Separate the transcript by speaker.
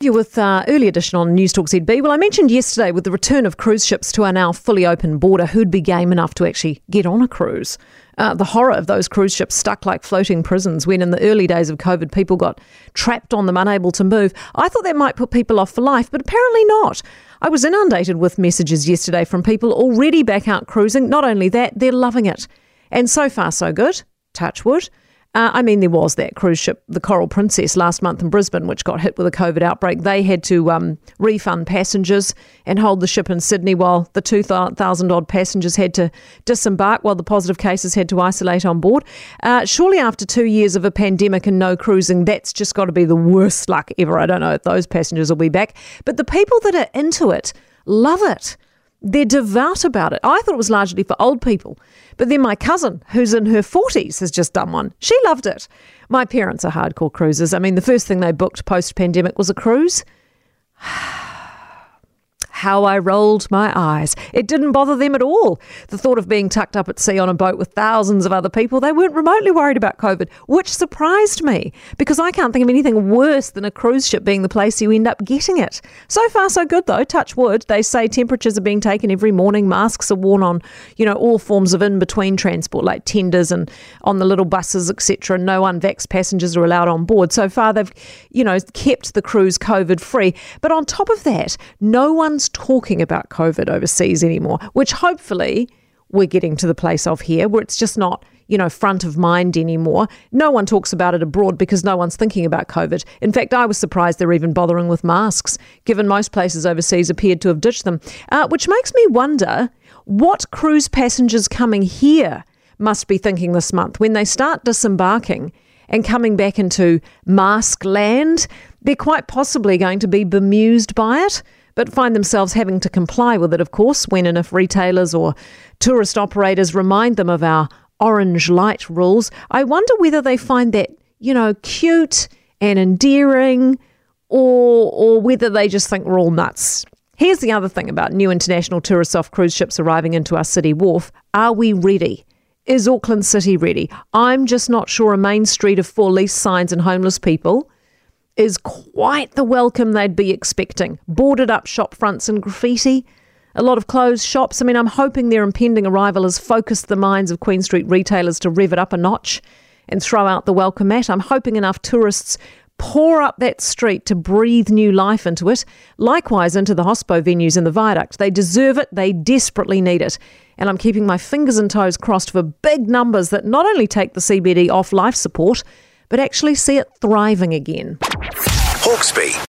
Speaker 1: you with uh, early edition on News Talk ZB. Well, I mentioned yesterday with the return of cruise ships to our now fully open border, who'd be game enough to actually get on a cruise. Uh, the horror of those cruise ships stuck like floating prisons when, in the early days of COVID, people got trapped on them, unable to move. I thought that might put people off for life, but apparently not. I was inundated with messages yesterday from people already back out cruising. Not only that, they're loving it. And so far, so good. Touch wood. Uh, I mean, there was that cruise ship, the Coral Princess, last month in Brisbane, which got hit with a COVID outbreak. They had to um, refund passengers and hold the ship in Sydney while the 2,000 odd passengers had to disembark while the positive cases had to isolate on board. Uh, surely, after two years of a pandemic and no cruising, that's just got to be the worst luck ever. I don't know if those passengers will be back. But the people that are into it love it. They're devout about it. I thought it was largely for old people. But then my cousin, who's in her 40s, has just done one. She loved it. My parents are hardcore cruisers. I mean, the first thing they booked post pandemic was a cruise. How I rolled my eyes. It didn't bother them at all. The thought of being tucked up at sea on a boat with thousands of other people, they weren't remotely worried about COVID, which surprised me because I can't think of anything worse than a cruise ship being the place you end up getting it. So far, so good though. Touch wood. They say temperatures are being taken every morning. Masks are worn on, you know, all forms of in between transport like tenders and on the little buses, etc. And no unvaxxed passengers are allowed on board. So far, they've, you know, kept the cruise COVID free. But on top of that, no talking about COVID overseas anymore, which hopefully we're getting to the place of here where it's just not, you know, front of mind anymore. No one talks about it abroad because no one's thinking about COVID. In fact, I was surprised they're even bothering with masks, given most places overseas appeared to have ditched them, uh, which makes me wonder what cruise passengers coming here must be thinking this month when they start disembarking and coming back into mask land. They're quite possibly going to be bemused by it but find themselves having to comply with it, of course, when and if retailers or tourist operators remind them of our orange light rules. I wonder whether they find that, you know, cute and endearing or or whether they just think we're all nuts. Here's the other thing about new international tourists off cruise ships arriving into our city wharf. Are we ready? Is Auckland City ready? I'm just not sure a main street of for lease signs and homeless people is quite the welcome they'd be expecting. Boarded up shop fronts and graffiti, a lot of closed shops. I mean, I'm hoping their impending arrival has focused the minds of Queen Street retailers to rev it up a notch and throw out the welcome mat. I'm hoping enough tourists pour up that street to breathe new life into it. Likewise, into the hospo venues in the viaduct. They deserve it, they desperately need it. And I'm keeping my fingers and toes crossed for big numbers that not only take the CBD off life support, but actually see it thriving again. Hawkesby